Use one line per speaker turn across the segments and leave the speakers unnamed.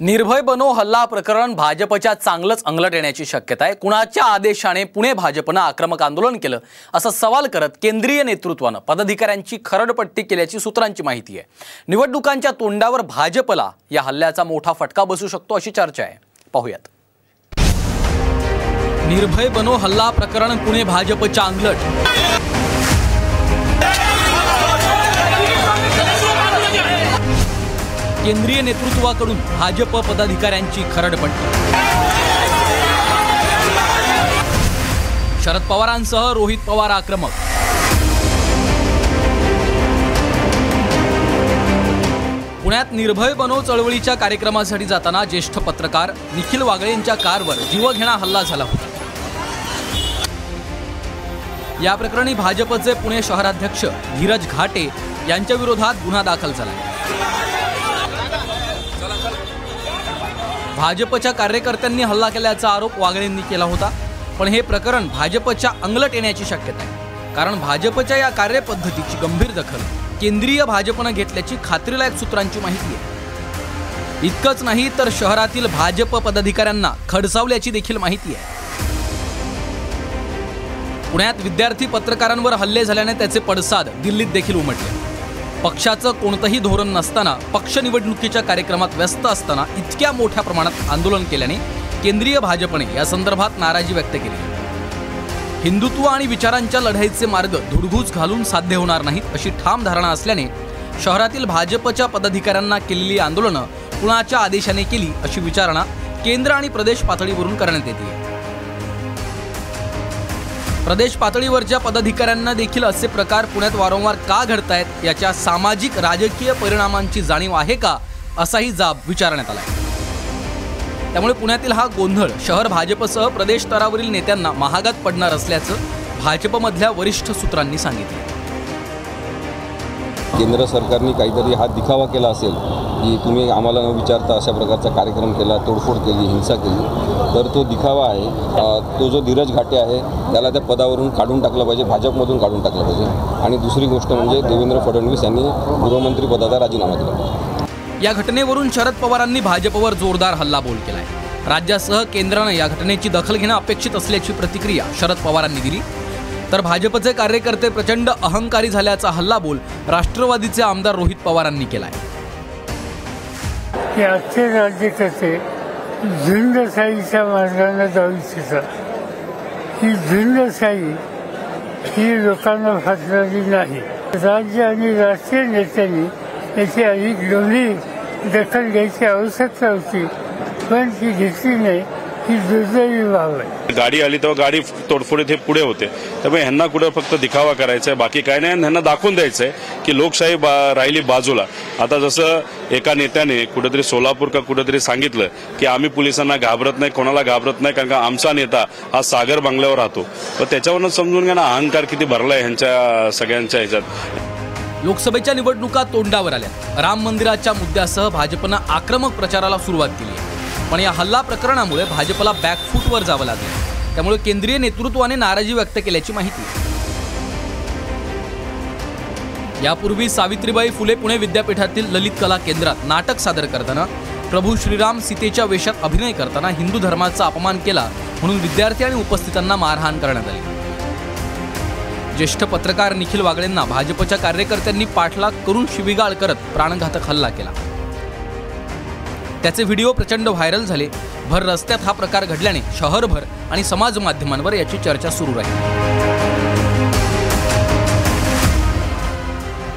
निर्भय बनो हल्ला प्रकरण भाजपच्या चांगलंच अंगलट येण्याची शक्यता आहे. कुणाच्या आदेशाने पुणे भाजपनं आक्रमक आंदोलन केलं? असा सवाल करत केंद्रीय नेतृत्वानं पदाधिकाऱ्यांची खरडपट्टी केल्याची सूत्रांची माहिती आहे. निवडणुकांच्या तोंडावर भाजपला या हल्ल्याचा मोठा फटका बसू शकतो अशी चर्चा आहे. पाहूयात. निर्भय बनो हल्ला प्रकरण पुणे भाजपच्या अंगलट. केंद्रीय नेतृत्वाकडून भाजप पदाधिकाऱ्यांची खरडपट्टी शरद पवारांसह रोहित पवार आक्रमक. पुण्यात निर्भय बनो चळवळीच्या कार्यक्रमासाठी जाताना ज्येष्ठ पत्रकार निखिल वागळे यांच्या कारवर जीवघेणा हल्ला झाला होता. या प्रकरणी भाजपचे पुणे शहराध्यक्ष धीरज घाटे यांच्या विरोधात गुन्हा दाखल झाला. भाजपच्या कार्यकर्त्यांनी हल्ला केल्याचा आरोप वागळेंनी केला होता. पण हे प्रकरण भाजपच्या अंगलट येण्याची शक्यता आहे. कारण भाजपच्या या कार्यपद्धतीची गंभीर दखल केंद्रीय भाजपनं घेतल्याची खात्रीलायक सूत्रांची माहिती आहे. इतकंच नाही तर शहरातील भाजप पदाधिकाऱ्यांना खडसावल्याची देखील माहिती आहे. पुण्यात विद्यार्थी पत्रकारांवर हल्ले झाल्याने त्याचे पडसाद दिल्लीत देखील उमटले. पक्षाचं कोणतंही धोरण नसताना पक्ष निवडणुकीच्या कार्यक्रमात व्यस्त असताना इतक्या मोठ्या प्रमाणात आंदोलन केल्याने केंद्रीय भाजपने या संदर्भात नाराजी व्यक्त केली. हिंदुत्व आणि विचारांच्या लढाईचे मार्ग धुडगूस घालून साध्य होणार नाहीत अशी ठाम धारणा असल्याने शहरातील भाजपच्या पदाधिकाऱ्यांना केलेली आंदोलनं कुणाच्या आदेशाने केली अशी विचारणा केंद्र आणि प्रदेश पातळीवरून करण्यात येते. प्रदेश पातळीवरच्या पदाधिकाऱ्यांना देखील असे प्रकार पुण्यात वारंवार का घडतायत याच्या सामाजिक राजकीय परिणामांची जाणीव आहे का असाही जाब विचारण्यात आला त्यामुळे पुण्यातील हा गोंधळ शहर भाजपसह प्रदेश स्तरावरील नेत्यांना महागात पडणार असल्याचं भाजपमधल्या वरिष्ठ सूत्रांनी सांगितलं.
केंद्र सरकारने काहीतरी हा दिखावा केला असेल की तुम्ही आम्हाला न विचारता अशा प्रकारचा कार्यक्रम केला तोडफोड केली हिंसा केली तर तो दिखावा आहे. तो जो धीरज घाटे आहे त्याला त्या पदावरून काढून टाकलं पाहिजे भाजपमधून काढून टाकलं पाहिजे. आणि दुसरी गोष्ट म्हणजे देवेंद्र फडणवीस यांनी गृहमंत्री पदाचा राजीनामा दिला. पाहिजे
या घटनेवरून शरद पवारांनी भाजपवर जोरदार हल्लाबोल आहे राज्यासह केंद्रानं या घटनेची दखल घेणं अपेक्षित असल्याची प्रतिक्रिया शरद पवारांनी दिली. तर भाजपचे कार्यकर्ते प्रचंड अहंकारी झाल्याचा हल्लाबोल राष्ट्रवादीचे आमदार रोहित पवारांनी केलाय.
की आजचे राज्यकर्ते झुंडशाहीच्या मार्गाने जाऊ इच्छितात. ही झुंडशाही ही लोकांना फासणारी नाही. राज्य आणि राष्ट्रीय नेत्यांनी याची अधिक गंभीर दखल घ्यायची आवश्यकता होती पण ती घेतली नाही. ही आहे
गाडी आली तेव्हा गाडी तोडफोडीत हे पुढे होते. त्यामुळे ह्यांना कुठं फक्त दिखावा करायचा आहे बाकी काय नाही. आणि ह्यांना दाखवून द्यायचं आहे की लोकशाही बा राहिली बाजूला. आता जसं एका नेत्याने कुठेतरी सोलापूर का कुठेतरी सांगितलं की आम्ही पोलिसांना घाबरत नाही कोणाला घाबरत नाही कारण का आमचा नेता हा सागर बंगल्यावर राहतो. तर त्याच्यावरनं समजून घ्या ना अहंकार किती भरलाय ह्यांच्या सगळ्यांच्या ह्याच्यात.
लोकसभेच्या निवडणुका तोंडावर आल्या. राम मंदिराच्या मुद्द्यासह भाजपनं आक्रमक प्रचाराला सुरुवात केली आहे. पण या हल्ला प्रकरणामुळे भाजपला बॅकफूटवर जावं लागलं. त्यामुळे केंद्रीय नेतृत्वाने नाराजी व्यक्त केल्याची माहिती. यापूर्वी सावित्रीबाई फुले पुणे विद्यापीठातील ललित कला केंद्रात नाटक सादर करताना प्रभू श्रीराम सीतेच्या वेशात अभिनय करताना हिंदू धर्माचा अपमान केला म्हणून विद्यार्थी आणि उपस्थितांना मारहाण करण्यात आली. ज्येष्ठ पत्रकार निखिल वागळेंना भाजपच्या कार्यकर्त्यांनी पाठलाग करून शिवीगाळ करत प्राणघातक हल्ला केला. त्याचे व्हिडिओ प्रचंड व्हायरल झाले. भर रस्त्यात हा प्रकार घडल्याने शहरभर आणि समाज माध्यमांवर याची चर्चा सुरू राहील.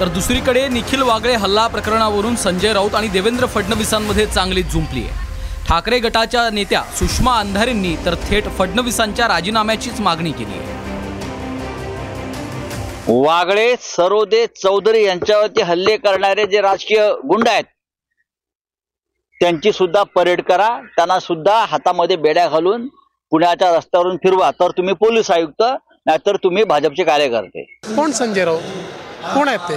तर दुसरीकडे निखिल वागळे हल्ला प्रकरणावरून संजय राऊत आणि देवेंद्र फडणवीसांमध्ये चांगली झुंपली आहे. ठाकरे गटाच्या नेत्या सुषमा अंधारेंनी तर थेट फडणवीसांच्या राजीनाम्याचीच मागणी केली आहे.
वागळे सरोदे चौधरी यांच्यावरती हल्ले करणारे जे राजकीय गुंड आहेत त्यांची सुद्धा परेड करा. त्यांना सुद्धा हातामध्ये बेड्या घालून पुण्याच्या रस्त्यावरून फिरवा. तर तुम्ही पोलीस आयुक्त नाहीतर तुम्ही भाजपचे कार्यकर्ते.
कोण संजय राऊत? कोण आहेत ते?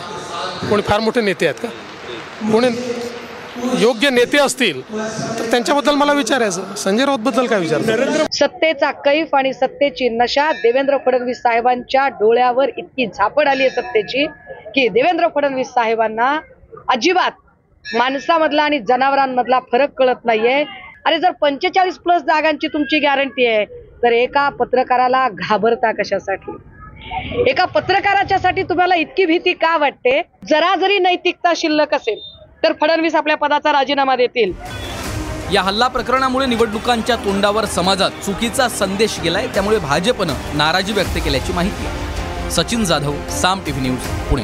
कोणी फार मोठे नेते आहेत का? कोणी योग्य नेते असतील तर त्यांच्याबद्दल मला विचारायचं. संजय राऊतबद्दल काय विचारतं?
सत्तेचा कैफ आणि सत्तेची नशा देवेंद्र फडणवीस साहेबांच्या डोळ्यावर इतकी झापड आली आहे सत्तेची की देवेंद्र फडणवीस साहेबांना अजिबात माणसामधला आणि जनावरांमधला फरक कळत नाहीये. अरे जर पंचेचाळीस प्लस जागांची तुमची गॅरंटी आहे तर एका पत्रकाराला घाबरता कशासाठी? एका पत्रकाराच्यासाठी तुम्हाला इतकी भीती का वाटते? जरा जरी नैतिकता शिल्लक असेल तर फडणवीस आपल्या पदाचा राजीनामा देतील.
या हल्ला प्रकरणामुळे निवडणुकांच्या तोंडावर समाजात चुकीचा संदेश गेलाय त्यामुळे भाजपनं नाराजी व्यक्त केल्याची माहिती. Sachin Jadhav Saam TV news Pune.